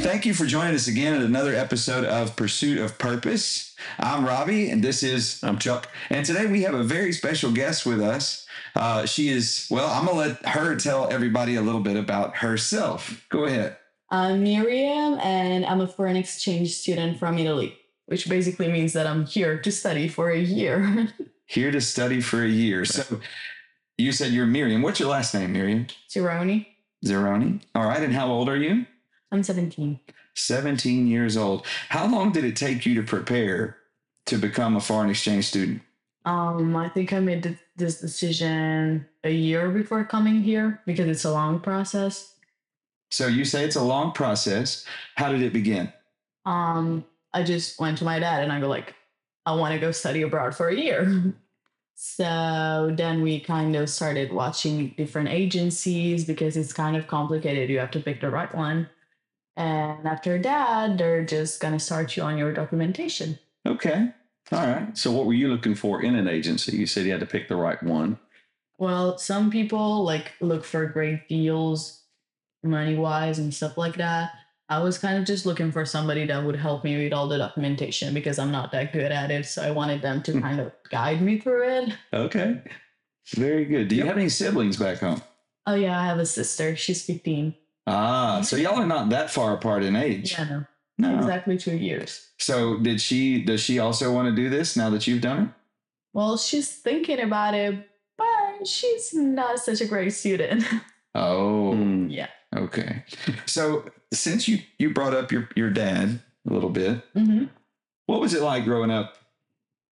Thank you for joining us again at another episode of Pursuit of Purpose. I'm Robbie, and this is I'm Chuck. and today we have a very special guest with us. Uh, she is well. I'm gonna let her tell everybody a little bit about herself. Go ahead. I'm Miriam, and I'm a foreign exchange student from Italy, which basically means that I'm here to study for a year. Here to study for a year. So you said you're Miriam. What's your last name, Miriam? Tironi. Soroni. All right. And how old are you? I'm 17. 17 years old. How long did it take you to prepare to become a foreign exchange student? Um, I think I made th- this decision a year before coming here because it's a long process. So you say it's a long process. How did it begin? Um, I just went to my dad and I go like, I want to go study abroad for a year. So then we kind of started watching different agencies because it's kind of complicated. You have to pick the right one. And after that, they're just going to start you on your documentation. Okay. All right. So, what were you looking for in an agency? You said you had to pick the right one. Well, some people like look for great deals, money wise, and stuff like that. I was kind of just looking for somebody that would help me with all the documentation because I'm not that good at it. So I wanted them to hmm. kind of guide me through it. Okay. Very good. Do you have any siblings back home? Oh, yeah, I have a sister. She's 15. Ah, so y'all are not that far apart in age. Yeah, no, No. exactly two years. So did she does she also want to do this now that you've done it? Well, she's thinking about it, but she's not such a great student. Oh, Hmm. yeah. okay. So since you you brought up your your dad a little bit, hmm what was it like growing up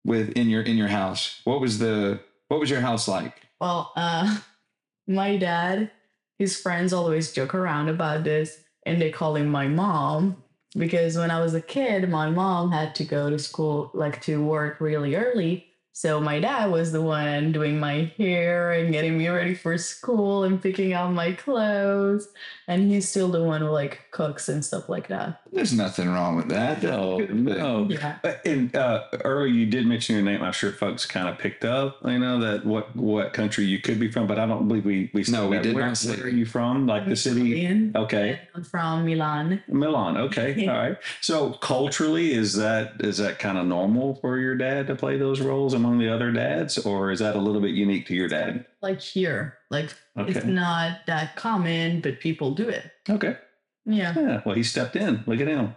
with in your in your house? What was the what was your house like? Well, uh, my dad, his friends always joke around about this, and they call him my mom because when I was a kid, my mom had to go to school, like to work really early. So my dad was the one doing my hair and getting me ready for school and picking out my clothes, and he's still the one who like cooks and stuff like that. There's nothing wrong with that. No, no. Yeah. Uh, And uh, earlier you did mention your name. I'm sure folks kind of picked up, you know, that what what country you could be from, but I don't believe we we said No, we that. did where, not say Where are you from? Like the city? Italian, Okay, I'm from Milan. Milan. Okay, all right. So culturally, is that is that kind of normal for your dad to play those roles among the other dads, or is that a little bit unique to your dad? Like here, like it's not that common, but people do it. okay. Yeah. Yeah. Well, he stepped in. Look at him.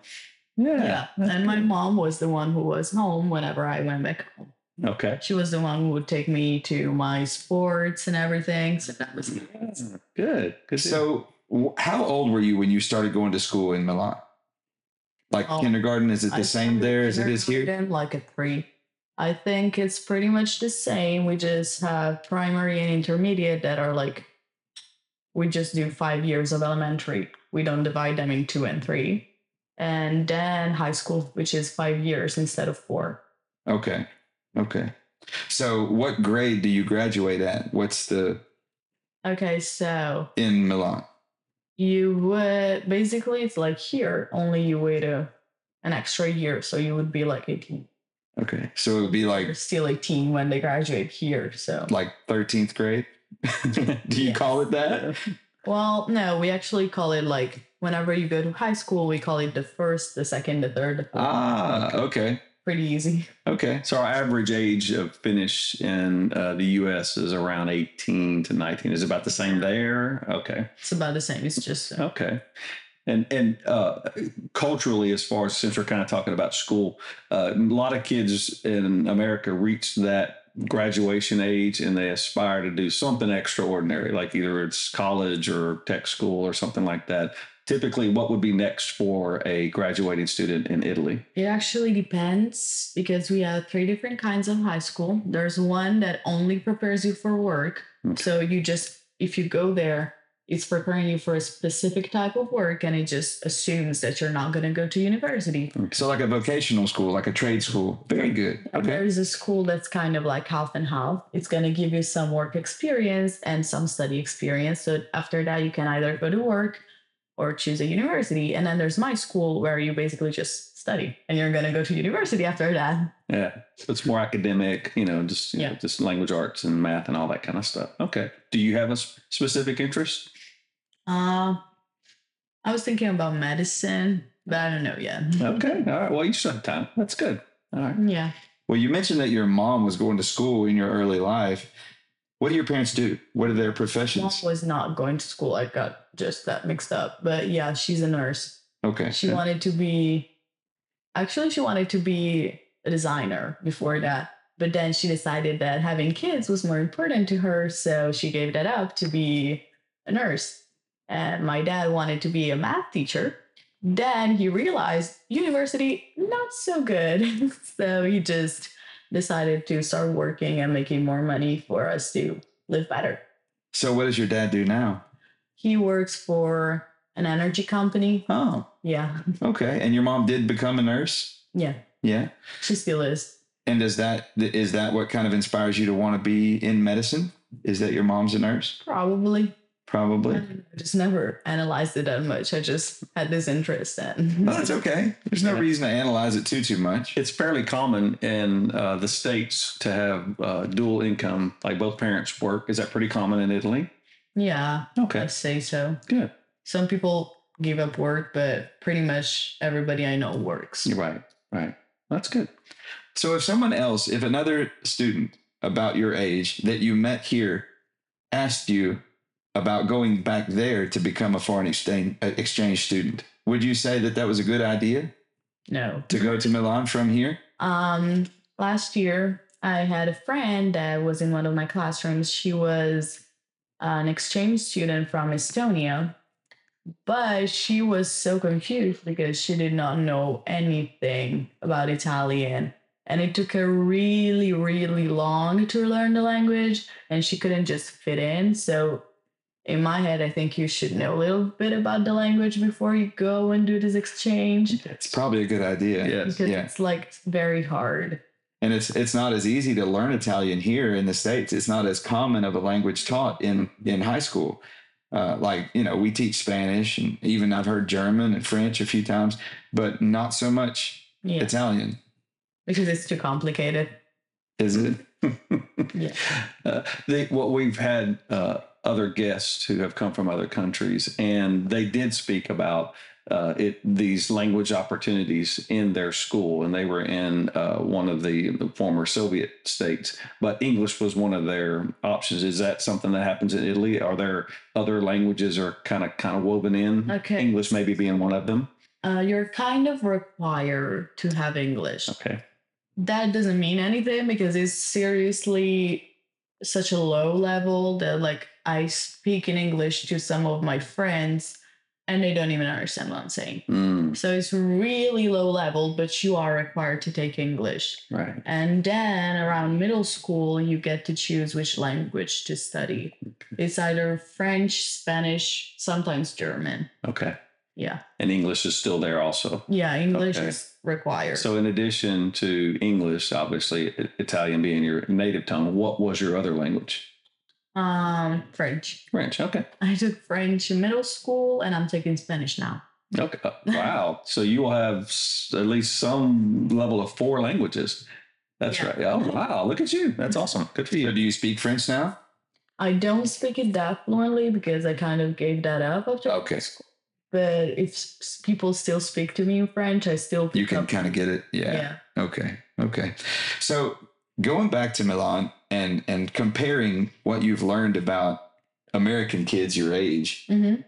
Yeah. Yeah. And my mom was the one who was home whenever I went back home. Okay. She was the one who would take me to my sports and everything. So that was nice. Good. Good. So how old were you when you started going to school in Milan? Like Oh, kindergarten, is it the I same there as it is here? Like a three. I think it's pretty much the same. We just have primary and intermediate that are like, we just do five years of elementary. We don't divide them in two and three. And then high school, which is five years instead of four. Okay. Okay. So what grade do you graduate at? What's the Okay, so in Milan? you would basically it's like here, only you wait a an extra year, so you would be like 18. Okay. So it would be like still 18 when they graduate here. So like 13th grade. do you Yeah. call it that? well, no, we actually call it like whenever you go to high school, we call it the first, the second, the third, the fourth. Ah, okay. Pretty easy. Okay. So our average age of finish in uh, the U.S. is around 18 to 19. Is it about the same there? Okay. It's about the same. It's just uh, Okay. And and uh, culturally, as far as since we're kind of talking about school, uh, a lot of kids in America reach that graduation age and they aspire to do something extraordinary, like either it's college or tech school or something like that. Typically, what would be next for a graduating student in Italy? It actually depends because we have three different kinds of high school. There's one that only prepares you for work. Okay. So you just, if you go there, it's preparing you for a specific type of work and it just assumes that you're not going to go to university. Mm, so like a vocational school, like a trade school. Very good. And There is a school that's kind of like half and half. It's going to give you some work experience and some study experience. So after that, you can either go to work or choose a university. And then there's my school where you basically just study and you're going to go to university after that. Yeah, so it's more academic, you know, just you know, just language arts and math and all that kind of stuff. Okay. Do you have a specific interest? Uh, I was thinking about medicine, but I don't know yet. Okay. All right. Well, you still have time. That's good. All right. Yeah. Well, you mentioned that your mom was going to school in your early life. What do your parents do? What are their professions? Mom was not going to school. I got just that mixed up. But yeah, she's a nurse. Okay. She wanted to be, actually, she wanted to be a designer before that. But then she decided that having kids was more important to her. So she gave that up to be a nurse. And my dad wanted to be a math teacher. Then he realized university, not so good. so he just decided to start working and making more money for us to live better. So, what does your dad do now? He works for an energy company. Oh, Yeah. okay. And your mom did become a nurse? Yeah. Yeah. She still is. And does that is that what kind of inspires you to want to be in medicine? Is that your mom's a nurse? Probably. Probably. I just never analyzed it that much. I just had this interest and No, that's okay. There's no Yeah. reason to analyze it too too much. It's fairly common in uh, the states to have uh, dual income, like both parents work. Is that pretty common in Italy? yeah, Okay. I'd say so. Good. Some people give up work, but pretty much everybody I know works. You're right. Right. That's good. So if someone else, if another student about your age that you met here asked you about going back there to become a foreign exchange uh, exchange student, would you say that that was a good idea No. to go to Milan from here? Um, last year I had a friend that was in one of my classrooms. She was an exchange student from Estonia, but she was so confused because she did not know anything about Italian. And it took her really, really long to learn the language, and she couldn't just fit in. So, in my head, I think you should know a little bit about the language before you go and do this exchange It's probably a good idea. Yes. because Yeah. it's like very hard. And it's it's not as easy to learn Italian here in the states. It's not as common of a language taught in in high school. Uh, like you know, we teach Spanish, and even I've heard German and French a few times, but not so much Yeah, Italian. because it's too complicated. Is it? Yeah. Uh, they, what we've had uh, other guests who have come from other countries, and they did speak about uh, it these language opportunities in their school, and they were in uh, one of the, the former Soviet states, but English was one of their options. Is that something that happens in Italy? Are there other languages are kind of kind of woven in? Okay. English maybe being one of them. Uh, you're kind of required to have English. Okay. That doesn't mean anything because it's seriously such a low level that like I speak in English to some of my friends and they don't even understand what I'm saying. Mm, So it's really low level, but you are required to take English. right. And then around middle school, you get to choose which language to study. It's either French, Spanish, sometimes German. Okay. Yeah. And English is still there also. Yeah, English Okay. is required. So, in addition to English, obviously Italian being your native tongue, what was your other language? um, French. French. Okay. I took French in middle school and I'm taking Spanish now. Okay. Uh, Wow. so you will have at least some level of four languages. That's Yeah. right. Oh, wow. Look at you. That's awesome. Good for So you. do you speak French now? I don't speak it that fluently because I kind of gave that up after. Okay. But if people still speak to me in French, I still You can kind of get it. yeah. Yeah. Okay. Okay. So going back to Milan and and comparing what you've learned about American kids your age, Mhm.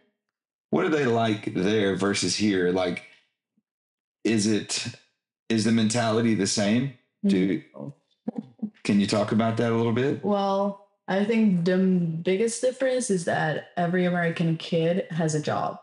what are they like there versus here? Like, is it is the mentality the same? Do can you talk about that a little bit? Well, I think the biggest difference is that every American kid has a job.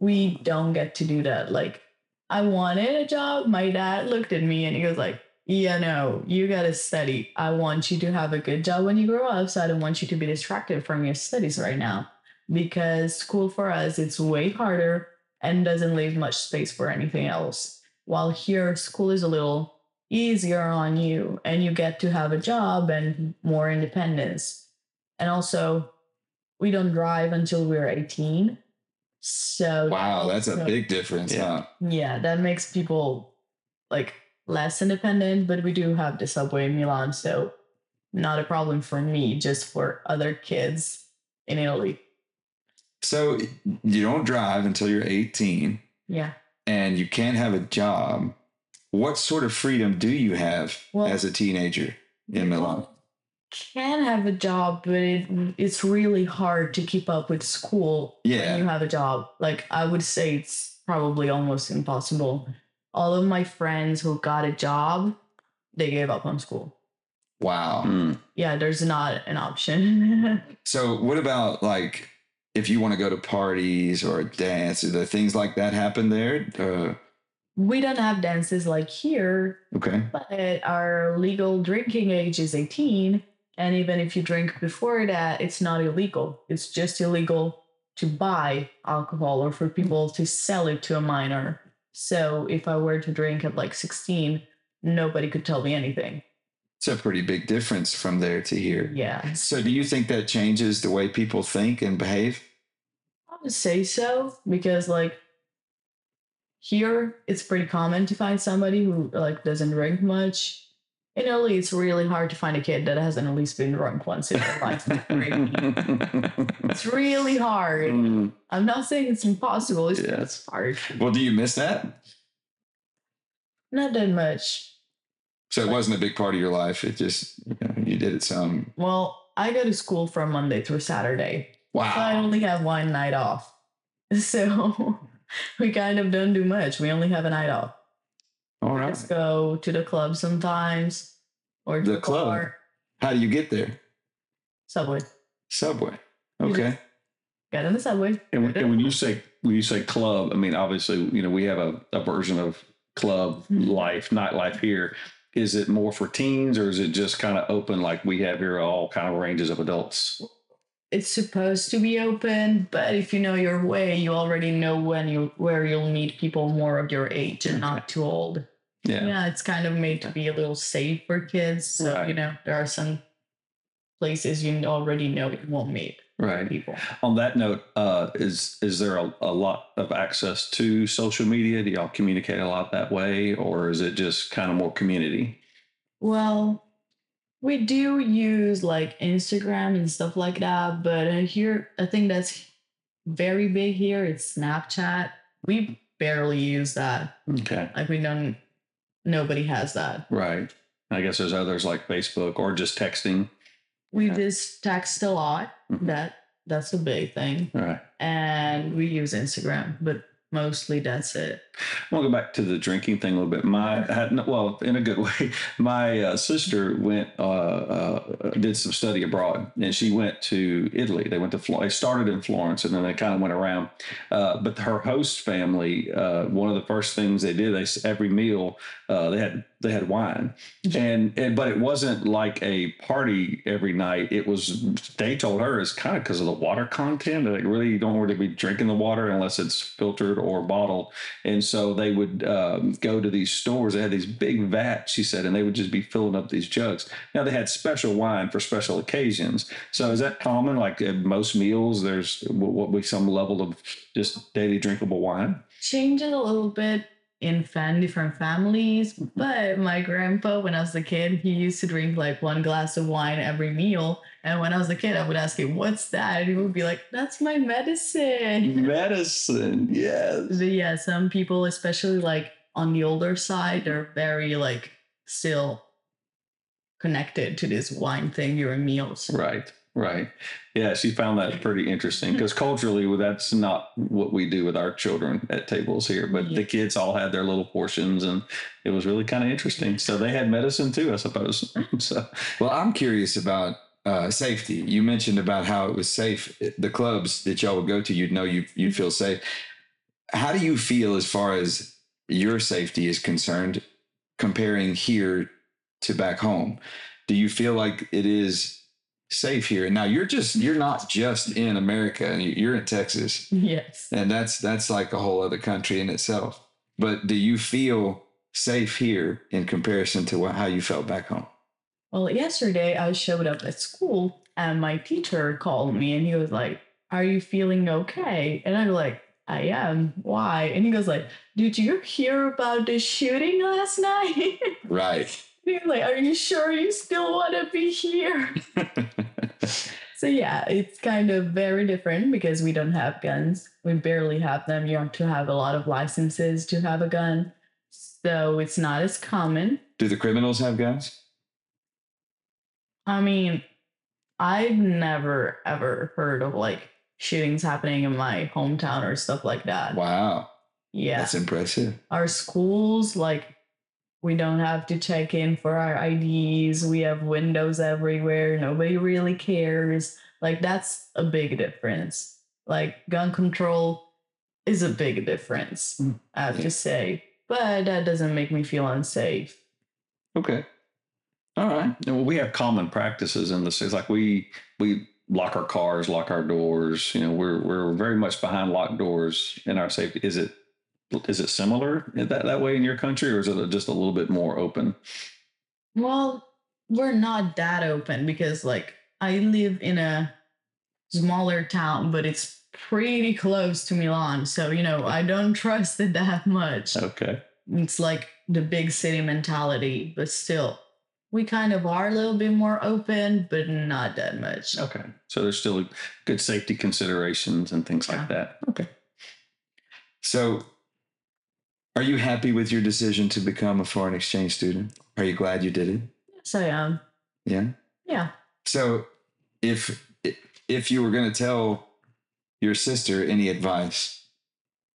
We don't get to do that. Like, I wanted a job. My dad looked at me and he was like, Yeah, no, you got to study. I want you to have a good job when you grow up. So I don't want you to be distracted from your studies right now. Because school for us, it's way harder and doesn't leave much space for anything else. While here, school is a little easier on you and you get to have a job and more independence. And also, we don't drive until we're 18. So, Wow, that's a so- big difference. Yeah. Huh? Yeah, that makes people like less independent, but we do have the subway in Milan. So, not a problem for me, just for other kids in Italy. So you don't drive until you're 18 Yeah. and you can't have a job. What sort of freedom do you have Well- as a teenager in Milan? Can have a job, but it, it's really hard to keep up with school Yeah. when you have a job. Like I would say it's probably almost impossible. All of my friends who got a job, they gave up on school. Wow. Mm. Yeah, there's not an option. So what about like if you want to go to parties or dance, do things like that happen there? Uh, we don't have dances like here, okay. but our legal drinking age is 18. And even if you drink before that, it's not illegal. It's just illegal to buy alcohol or for people to sell it to a minor. So if I were to drink at like 16, nobody could tell me anything. It's a pretty big difference from there to here. Yeah. So do you think that changes the way people think and behave? I would say so because like here it's pretty common to find somebody who like doesn't drink much. In Italy, it's really hard to find a kid that hasn't at least been drunk once in their life. it's really hard. Mm. I'm not saying it's impossible. It's, Yeah. it's hard. well, do you miss that? Not that much. So it wasn't a big part of your life. It just you, know, you did it some. Well, I go to school from Monday through Saturday. Wow. So I only have one night off. So we kind of don't do much. We only have a night off. All right. Let's go to the club sometimes or to The the club? bar. How do you get there? Subway. Subway. Okay. Get in the subway. And, when- and when you say when you say club, I mean obviously you know we have a, a version of club Mhm. life, nightlife here. Is it more for teens or is it just kind of open like we have here, all kind of ranges of adults? It's supposed to be open, but if you know your way, you already know when you where you'll meet people more of your age and not too old. Yeah. Yeah, it's kind of made to be a little safe for kids. So Right. you know there are some places you already know you won't meet Right. people. On that note, uh, is is there a, a lot of access to social media? Do y'all communicate a lot that way, or is it just kind of more community? Well, we do use like Instagram and stuff like that, but uh, here I think that's very big here. It's Snapchat. We barely use that. Okay. Like we don't. Nobody has that. Right. I guess there's others like Facebook or just texting. We Okay. just text a lot. Mhm. That that's a big thing, All right. and we use Instagram, but mostly that's it. I want to go back to the drinking thing a little bit. My had well, in a good way. My uh, sister went uh, uh, did some study abroad, and she went to Italy. They went to Florence. They started in Florence, and then they kind of went around. Uh, but her host family, uh, one of the first things they did, they every meal uh, they had they had wine, and and but it wasn't like a party every night. It was they told her it's kind of because of the water content. Like really, you don't want to be drinking the water unless it's filtered or bottled. And so they would um, go to these stores. They had these big vats, she said, and they would just be filling up these jugs. Now they had special wine for special occasions. So is that common? Like at most meals, there's what would be some level of just daily drinkable wine. changes a little bit in fan different families. Mm-hmm. But my grandpa when i was a kid he used to drink like one glass of wine every meal. And when i was a kid i would ask him what's that? And he would be like that's my medicine. Medicine, yes. but yeah some people especially like on the older side they're very like still connected to this wine thing during meals. Right, right. Yeah, she found that pretty interesting because culturally, well, that's not what we do with our children at tables here. But the kids all had their little portions, and it was really kind of interesting. So they had medicine too, I suppose. so Well, I'm curious about uh, safety. You mentioned about how it was safe. The clubs that y'all would go to, you'd know you you'd feel safe. How do you feel as far as your safety is concerned, comparing here to back home? Do you feel like it is safe here? And now you're just you're not just in America, and you're in Texas, yes and that's that's like a whole other country in itself. But do you feel safe here in comparison to what, how you felt back home? Well, yesterday I showed up at school and my teacher called me and he was like, Are you feeling okay? And I'm like, I am. Why? And he goes like, Did you hear about the shooting last night? Right. He's like, Are you sure you still want to be here? so yeah, it's kind of very different because we don't have guns. We barely have them. You have to have a lot of licenses to have a gun. So it's not as common. Do the criminals have guns? I mean, I've never ever heard of like shootings happening in my hometown or stuff like that. Wow, Yeah. that's impressive. our schools like we don't have to check in for our IDs. We have windows everywhere. Nobody really cares. Like that's a big difference. Like gun control is a big difference, Mm. I have to say. But that doesn't make me feel unsafe. Okay. All right. Well, we have common practices in this. It's like we we lock our cars, lock our doors. You know, we're we're very much behind locked doors in our safety. Is it is it similar that that way in your country, or is it just a little bit more open? Well, we're not that open because like I live in a smaller town, but it's pretty close to Milan. So, you know, I don't trust it that much. Okay. It's like the big city mentality, but still, we kind of are a little bit more open, but not that much. Okay. So there's still good safety considerations and things Yeah. like that. Okay. So, are you happy with your decision to become a foreign exchange student? Are you glad you did it? So, yeah, Yeah. yeah. So, if if you were going to tell your sister any advice,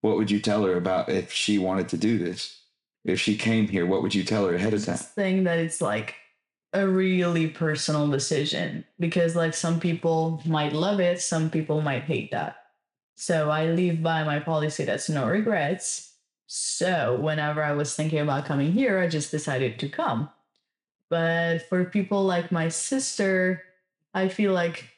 what would you tell her about if she wanted to do this? If she came here, what would you tell her ahead of time? Think that it's like a really personal decision because, like, some people might love it, some people might hate that. So, I live by my policy that's no regrets. So, whenever I was thinking about coming here, I just decided to come. But for people like my sister, I feel like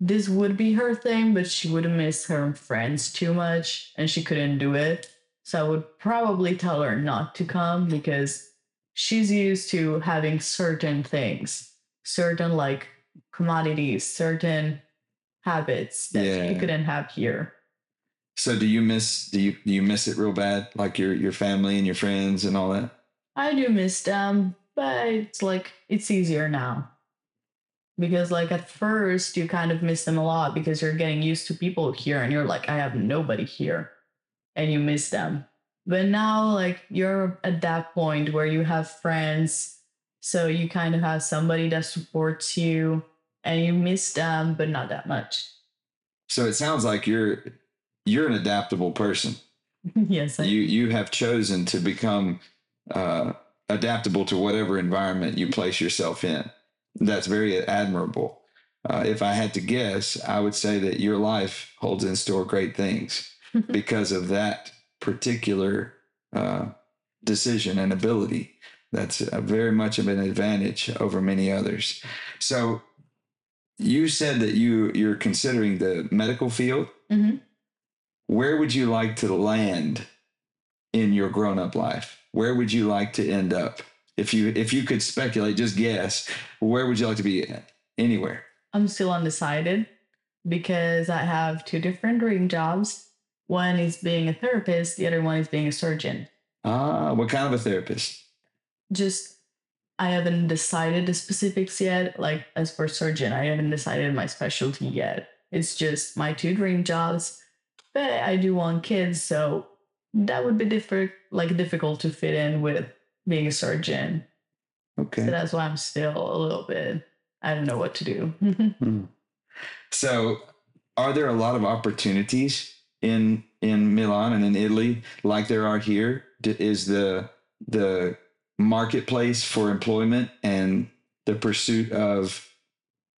this would be her thing, but she would miss her friends too much and she couldn't do it. So I would probably tell her not to come because she's used to having certain things, certain like commodities, certain habits that Yeah. you couldn't have here. So, do you miss do you do you miss it real bad, like your your family and your friends and all that? I do miss them, but it's like it's easier now. Because like at first you kind of miss them a lot because you're getting used to people here and you're like, I have nobody here. And you miss them. But now like you're at that point where you have friends. So you kind of have somebody that supports you and you miss them, but not that much. So it sounds like you're you're an adaptable person. yes. I, You you have chosen to become uh, adaptable to whatever environment you place yourself in. That's very admirable. Uh, if I had to guess, I would say that your life holds in store great things because of that particular uh, decision and ability. That's uh very much of an advantage over many others. So, you said that you you're considering the medical field. Mhm. Where would you like to land in your grown up life? Where would you like to end up? If you if you could speculate, just guess, where would you like to be at? Anywhere. I'm still undecided because I have two different dream jobs. One is being a therapist, the other one is being a surgeon. Ah, what kind of a therapist? Just, I haven't decided the specifics yet. Like, as for surgeon, I haven't decided my specialty yet. It's just my two dream jobs. But I do want kids, so that would be different, like difficult to fit in with being a surgeon. Okay. So that's why I'm still a little bit, I don't know what to do. Hmm. So, are there a lot of opportunities in in Milan and in Italy like there are here? Is the the marketplace for employment and the pursuit of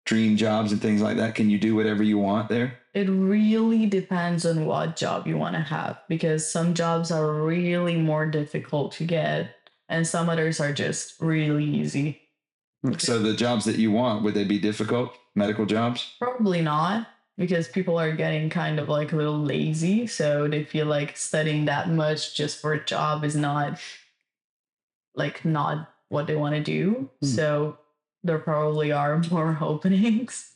dream jobs and things like that? Can you do whatever you want there? It really depends on what job you want to have because some jobs are really more difficult to get and some others are just really easy. So the jobs that you want would they be difficult? Medical jobs? Probably not because people are getting kind of like a little lazy. So they feel like studying that much just for a job is not like not what they want to do. Hmm. So there probably are more openings.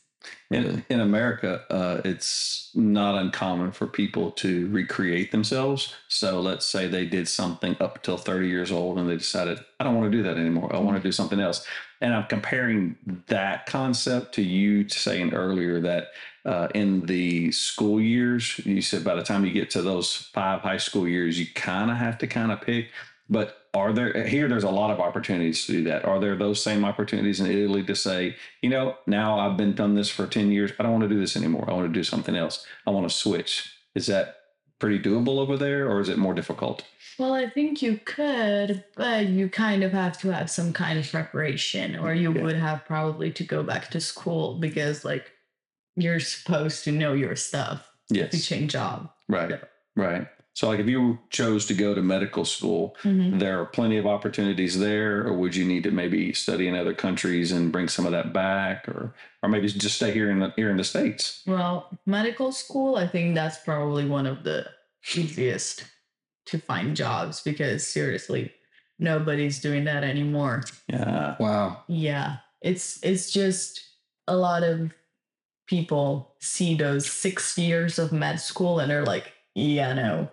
In, in America, uh, it's not uncommon for people to recreate themselves. So let's say they did something up till 30 years old and they decided, I don't want to do that anymore. I want to do something else. And I'm comparing that concept to you saying earlier that uh, in the school years, you said by the time you get to those five high school years, you kind of have to kind of pick. But are there here? There's a lot of opportunities to do that. Are there those same opportunities in Italy to say, you know, now I've been done this for ten years. I don't want to do this anymore. I want to do something else. I want to switch. Is that pretty doable over there, or is it more difficult? Well, I think you could, but you kind of have to have some kind of preparation, or you Yeah. would have probably to go back to school because, like, you're supposed to know your stuff to Yes. change job. Right. Yeah. Right. So, like, if you chose to go to medical school, Mhm. there are plenty of opportunities there, or would you need to maybe study in other countries and bring some of that back, or or maybe just stay here in the, here in the states? Well, medical school, I think that's probably one of the easiest to find jobs because seriously, nobody's doing that anymore. Yeah. Wow. Yeah, it's it's just a lot of people see those six years of med school and they're like, yeah, no,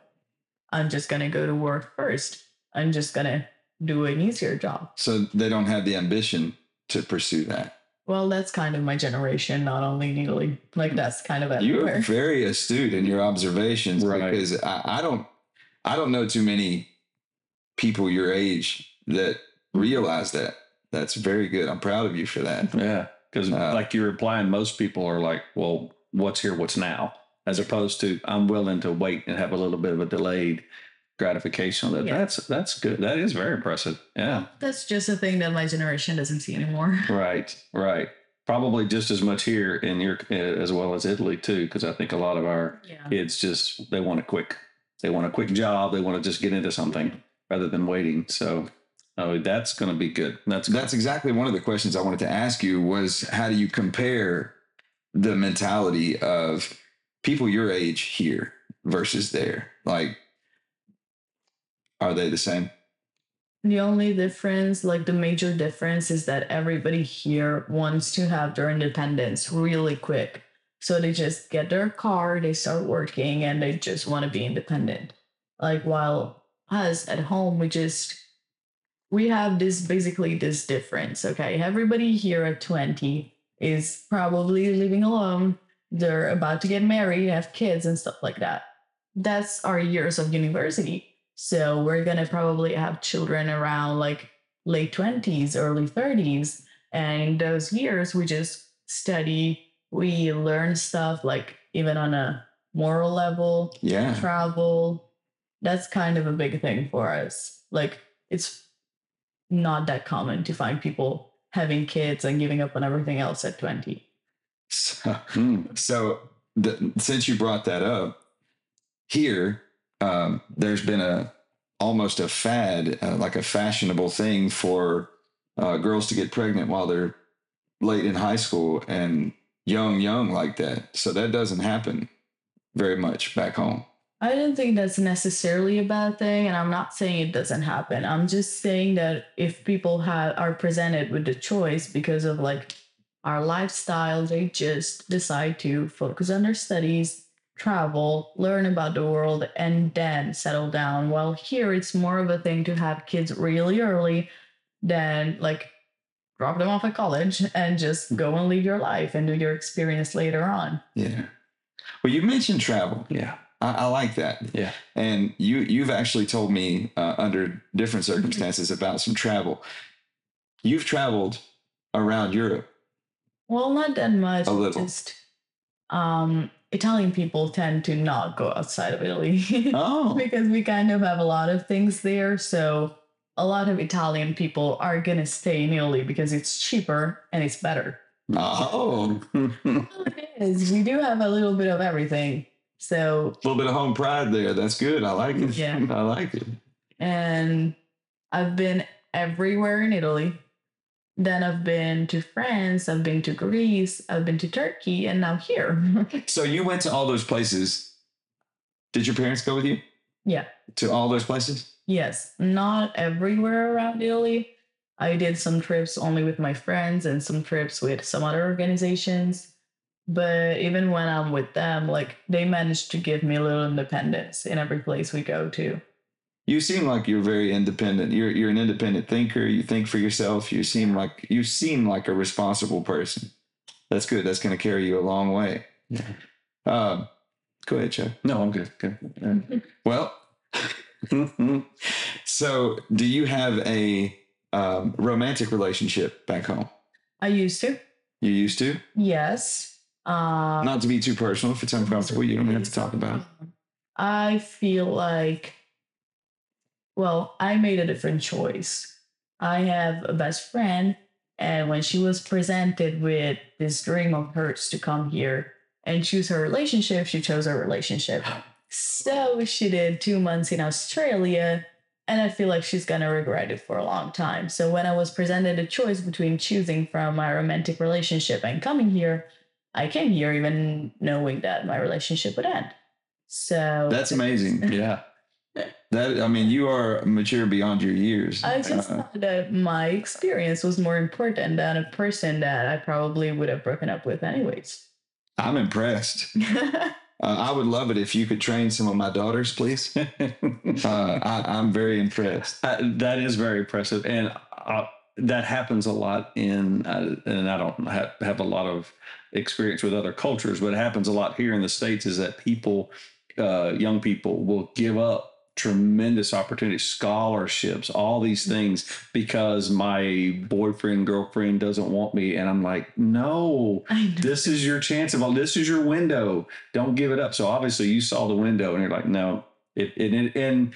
I'm just gonna go to work first. I'm just gonna do an easier job. So they don't have the ambition to pursue that. Well, that's kind of my generation, not only in Italy. Like that's kind of a You're very astute in your observations Right. because I, I don't I don't know too many people your age that realize that. That's very good. I'm proud of you for that. Yeah. Because, Uh, like you're implying, most people are like, well, what's here, what's now? As opposed to, I'm willing to wait and have a little bit of a delayed gratification. That Yeah. That's that's good. That is very impressive. Yeah. That's just a thing that my generation doesn't see anymore. Right, right. Probably just as much here in your uh, as well as Italy too, because I think a lot of our Yeah. kids just they want a quick, they want a quick job. They want to just get into something rather than waiting. So, oh, that's going to be good. That's That's exactly one of the questions I wanted to ask you was how do you compare the mentality of people your age here versus there? Like are they the same? The only difference, like the major difference, is that everybody here wants to have their independence really quick. So they just get their car, they start working, and they just want to be independent. Like while us at home, we just we have this basically this difference. Okay, everybody here at 20 is probably living alone. They're about to get married, have kids, and stuff like that. That's our years of university. So we're gonna probably have children around like late 20s, early 30s. And in those years, we just study, we learn stuff like even on a moral level, Yeah. travel. That's kind of a big thing for us. Like it's not that common to find people having kids and giving up on everything else at 20. So, Mm, so the, since you brought that up, here um, there's been a almost a fad, uh, like a fashionable thing for uh, girls to get pregnant while they're late in high school and young, young like that. So that doesn't happen very much back home. I don't think that's necessarily a bad thing, and I'm not saying it doesn't happen. I'm just saying that if people have are presented with the choice because of like our lifestyle, they just decide to focus on their studies, travel, learn about the world, and then settle down. While here, it's more of a thing to have kids really early than like drop them off at college and just go and live your life and do your experience later on. Yeah. Well, you mentioned travel. yeah, I, I like that. yeah. And you you've actually told me uh, under different circumstances about some travel. You've traveled around Europe. Well, not that much. A little. Just um, Italian people tend to not go outside of Italy Oh, because we kind of have a lot of things there. So a lot of Italian people are gonna stay in Italy because it's cheaper and it's better. oh, it is. We do have a little bit of everything. So a little bit of home pride there. That's good. I like it. Yeah. I like it. and I've been everywhere in Italy. Then I've been to France, I've been to Greece, I've been to Turkey, and now here. So you went to all those places. Did your parents go with you yeah. to all those places? Yes, not everywhere around Italy. I did some trips only with my friends and some trips with some other organizations. But even when I'm with them, like they manage to give me a little independence in every place we go to. You seem like you're very independent. You're you're an independent thinker. You think for yourself. You seem like you seem like a responsible person. That's good. That's going to carry you a long way. Yeah. Um, go ahead, Chuck. No, I'm good. Good. Well, so do you have a um, romantic relationship back home? I used to. You used to. Yes. Um, Not to be too personal. If it's uncomfortable, you don't have to talk about it. I feel like, well, I made a different choice. I have a best friend, and when she was presented with this dream of hers to come here and choose her relationship, she chose her relationship. So she did two months in Australia, and I feel like she's gonna regret it for a long time. So when I was presented a choice between choosing from my romantic relationship and coming here, I came here even knowing that my relationship would end. So That's amazing. Yeah. That I mean, you are mature beyond your years. I just Uh, thought that my experience was more important than a person that I probably would have broken up with anyways. I'm impressed. Uh, I would love it if you could train some of my daughters, please. Uh, I, I'm very impressed. Uh, that is very impressive, and uh, that happens a lot in. Uh, and I don't have, have a lot of experience with other cultures, but it happens a lot here in the states. Is that people, uh, young people, will give up tremendous opportunities, scholarships, all these mm-hmm. things because my boyfriend girlfriend doesn't want me, and I'm like, no. This is your chance of all. This is your window. Don't give it up. So obviously, you saw the window, and you're like, no. It, it, it and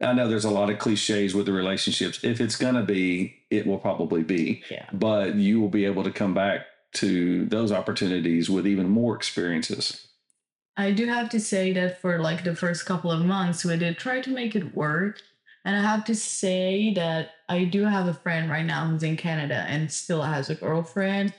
I know there's a lot of cliches with the relationships. If it's gonna be, it will probably be. Yeah. But you will be able to come back to those opportunities with even more experiences. I do have to say that for like the first couple of months, we did try to make it work. And I have to say that I do have a friend right now who's in Canada and still has a girlfriend.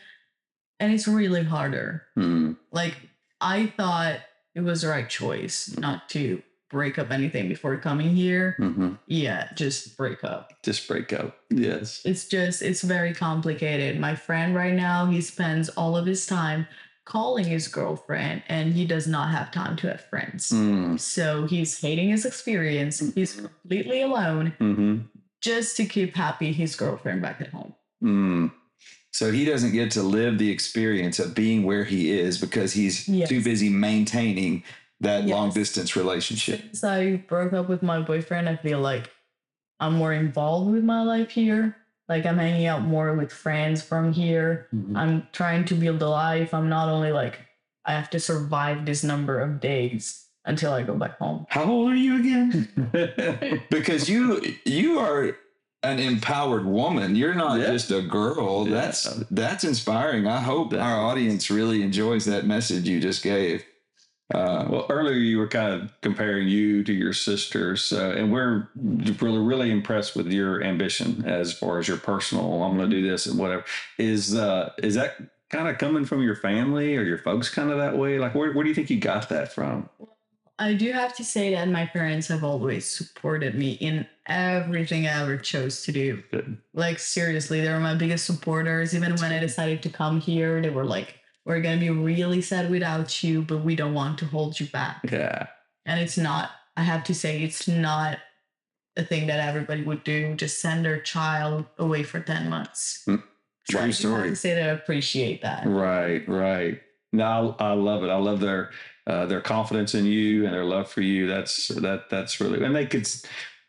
And it's really harder. Hmm. Like, I thought it was the right choice not to break up anything before coming here. hmm Yeah, just break up. Just break up. Yes. It's just, it's very complicated. My friend right now, he spends all of his time calling his girlfriend and he does not have time to have friends. Mm. So he's hating his experience. He's completely alone hmm just to keep happy his girlfriend back at home. Mm. So he doesn't get to live the experience of being where he is because he's Yes. too busy maintaining that Yes. long distance relationship. Since I broke up with my boyfriend, I feel like I'm more involved with my life here. Like I'm hanging out more with friends from here. Mhm. I'm trying to build a life. I'm not only like I have to survive this number of days until I go back home. How old are you again? because you you are an empowered woman. You're not Yeah. just a girl. Yeah. That's that's inspiring. I hope That- our audience really enjoys that message you just gave. Uh, Well, earlier you were kind of comparing you to your sisters, uh, and we're really, really impressed with your ambition as far as your personal. I'm going to do this and whatever. Is uh, is that kind of coming from your family or your folks kind of that way? Like, where, where do you think you got that from? I do have to say that my parents have always supported me in everything I ever chose to do. Good. Like seriously, they were my biggest supporters. Even when I decided to come here, they were like, "We're gonna be really sad without you, but we don't want to hold you back." Yeah. And it's not. I have to say, it's not a thing that everybody would do. Just send their child away for ten months. Hmm. So True do story. to say that I appreciate that. Right. Right. No, I, I love it. I love their uh, their confidence in you and their love for you. That's that. That's really. And they could.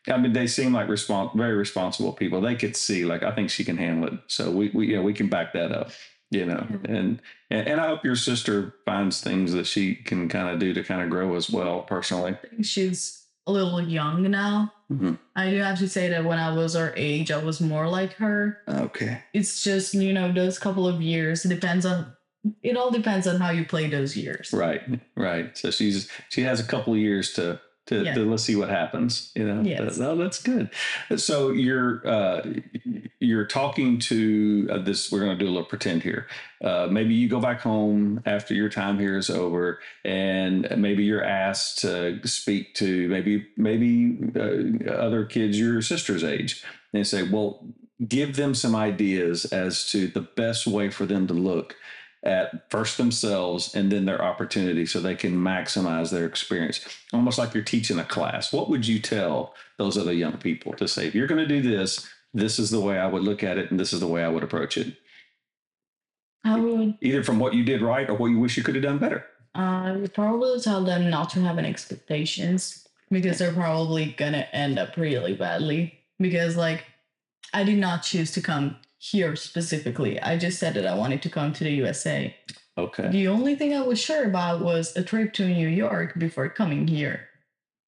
I mean, they seem like respons- very responsible people. They could see, like, I think she can handle it. So we, we, you know, we can back that up. You know, and and, I hope your sister finds things that she can kind of do to kind of grow as well personally. I think she's a little young now. Mhm. I do have to say that when I was her age, I was more like her. okay. It's just, you know, those couple of years. It depends on it all depends on how you play those years. Right. Right. So she's she has a couple of years to. To, Yeah. to let's see what happens, you know. Yes. That- oh, that's good. So you're uh, you're talking to uh, this. We're going to do a little pretend here. Uh, maybe you go back home after your time here is over, and maybe you're asked to speak to maybe maybe uh, other kids your sister's age, and they say, "Well, give them some ideas as to the best way for them to look." At first themselves and then their opportunity so they can maximize their experience. Almost like you're teaching a class. What would you tell those other young people to say, if you're going to do this, this is the way I would look at it and this is the way I would approach it? I would Either from what you did right or what you wish you could have done better. I would probably tell them not to have any expectations because they're probably gonna end up really badly. Because like I did not choose to come here specifically. I just said that I wanted to come to the USA. Okay. The only thing I was sure about was a trip to New York before coming here.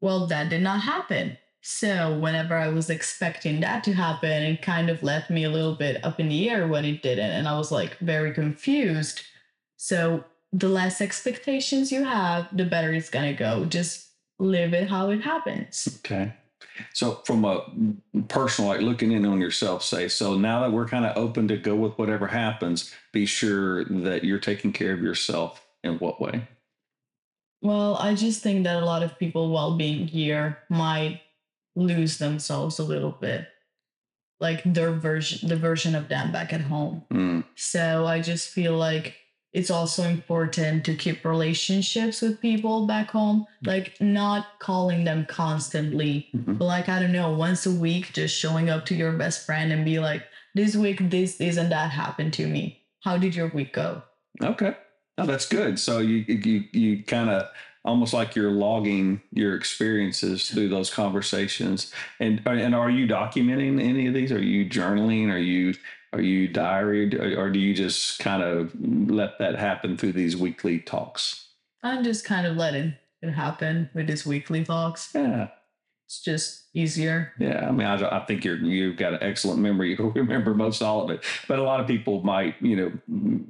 Well, that did not happen. So, whenever I was expecting that to happen, it kind of left me a little bit up in the air when it didn't. And I was like very confused. So, the less expectations you have, the better it's going to go. Just live it how it happens. Okay. So from a personal, like looking in on yourself, say, so now that we're kind of open to go with whatever happens, be sure that you're taking care of yourself in what way? Well, I just think that a lot of people, while being here, might lose themselves a little bit, like their version, the version of them back at home. Mm, So I just feel like it's also important to keep relationships with people back home, like not calling them constantly, mhm. but like I don't know, once a week, just showing up to your best friend and be like, "This week, this, this, and that happened to me. How did your week go?" Okay. Oh, that's good. So you you you kind of almost like you're logging your experiences through those conversations. And and are you documenting any of these? Are you journaling? Are you are you diary or do you just kind of let that happen through these weekly talks? I'm just kind of letting it happen with these weekly talks. Yeah. It's just easier. Yeah, I mean, I, I think you're you've got an excellent memory. You remember most all of it, but a lot of people might, you know,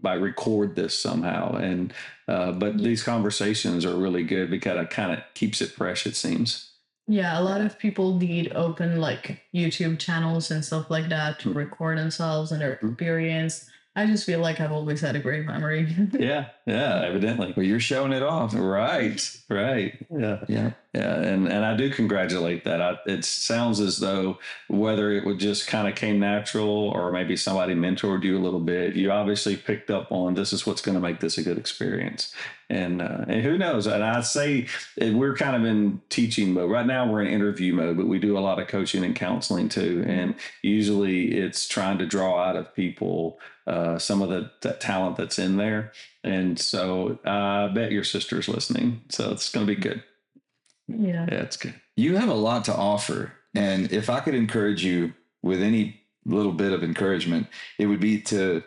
might record this somehow. And uh, but these conversations are really good because it kind of keeps it fresh. It seems. Yeah, a lot of people need open like YouTube channels and stuff like that to record themselves and their Mhm. experience. I just feel like I've always had a great memory. Yeah, yeah, evidently. Well, you're showing it off. Right, right. Yeah. Yeah. Yeah, and and I do congratulate that. I, it sounds as though whether it would just kind of came natural or maybe somebody mentored you a little bit, you obviously picked up on this is what's going to make this a good experience. And uh, and who knows? And I say eh, we're kind of in teaching mode right now. We're in interview mode, but we do a lot of coaching and counseling too. And usually it's trying to draw out of people uh, some of the, talent that's in there. And so I bet your sister's listening, so it's going to be good. Yeah. Yeah, it's good. You have a lot to offer. And if I could encourage you with any little bit of encouragement, it would be to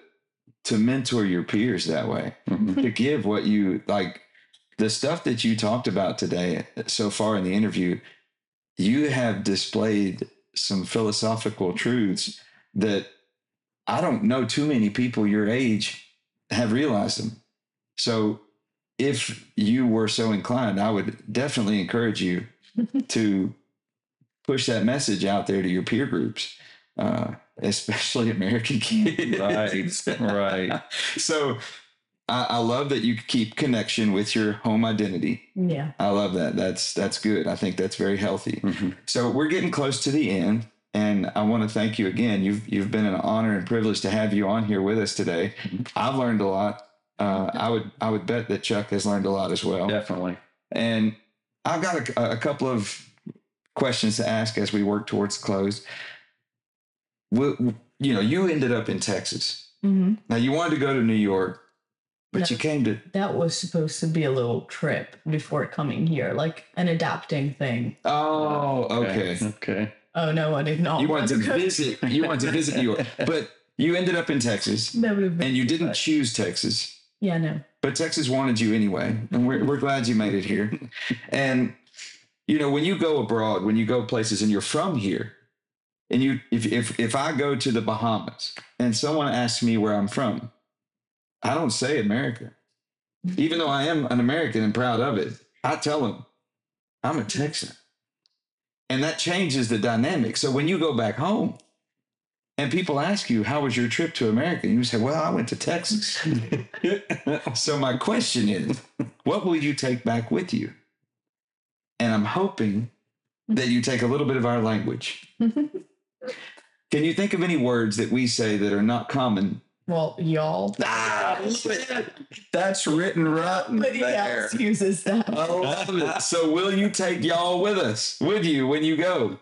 to mentor your peers that way. Mhm. to give what you like the stuff that you talked about today so far in the interview you have displayed some philosophical truths that i don't know too many people your age have realized them so if you were so inclined i would definitely encourage you to push that message out there to your peer groups uh, especially american kids Right, right. so I, I love that you keep connection with your home identity. Yeah. I love that. That's that's good. I think that's very healthy. Mhm. So we're getting close to the end, and I want to thank you again. You've you've been an honor and privilege to have you on here with us today. I've learned a lot. Uh, I would I would bet that Chuck has learned a lot as well. Definitely. And I've got a, a couple of questions to ask as we work towards close. We, you know, you ended up in Texas. hmm Now you wanted to go to New York, but No. you came to That was supposed to be a little trip before coming here, like an adapting thing. Oh, okay. Okay. Oh no, I did not. You wanted want to go visit. You wanted to visit New York, but you ended up in Texas, That would have been. and you didn't fun. choose Texas, Yeah, no. but Texas wanted you anyway, and we're we're glad you made it here. And you know, when you go abroad, when you go places, and you're from here, and you if if if I go to the Bahamas and someone asks me where I'm from, I don't say America, mm-hmm. even though I am an American and proud of it. I tell them I'm a Texan. And that changes the dynamic. So when you go back home and people ask you, How was your trip to America? You say, Well, I went to Texas. so my question is, What will you take back with you? And I'm hoping that you take a little bit of our language. Can you think of any words that we say that are not common Well, y'all. Ah, that's written right Nobody there. else uses that. I love it. So will you take y'all with us, with you when you go?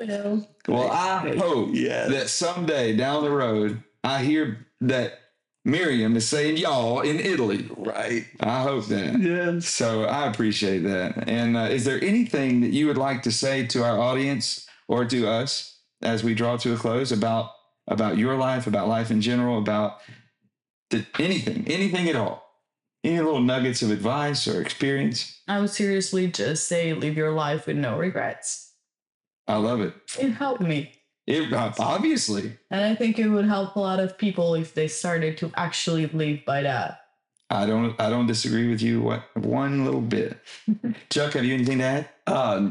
Well, Well, I hope Yes. that someday down the road I hear that Miriam is saying y'all in Italy. Right. I hope that. Yes. So I appreciate that. And uh, is there anything that you would like to say to our audience or to us as we draw to a close about about your life, about life in general, about th- anything, anything at all? Any little nuggets of advice or experience? I would seriously just say live your life with no regrets. I love it. It helped me. It uh, obviously. And I think it would help a lot of people if they started to actually live by that. I don't. I don't disagree with you. What one little bit. Chuck, have you anything to add? Uh,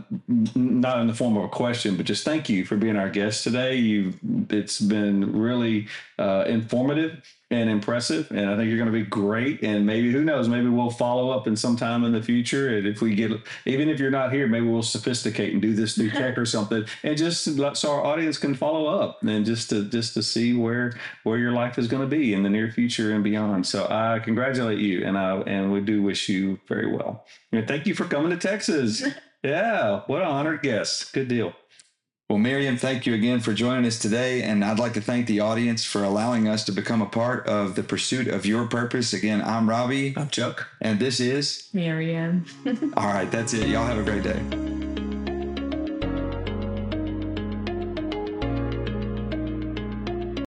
not in the form of a question, but just thank you for being our guest today. You, it's been really uh, informative and impressive, and I think you're going to be great. And maybe who knows? Maybe we'll follow up in some time in the future. And if we get, even if you're not here, maybe we'll sophisticate and do this through tech or something, and just so our audience can follow up and just to just to see where where your life is going to be in the near future and beyond. So I congratulate you, and I and we do wish you very well. And thank you for coming to Texas. Yeah, what an honored guest. Good deal. Well, Miriam, thank you again for joining us today. And I'd like to thank the audience for allowing us to become a part of the pursuit of your purpose. Again, I'm Robbie, I'm Chuck. and this is. Miriam. All right, that's it. Y'all have a great day.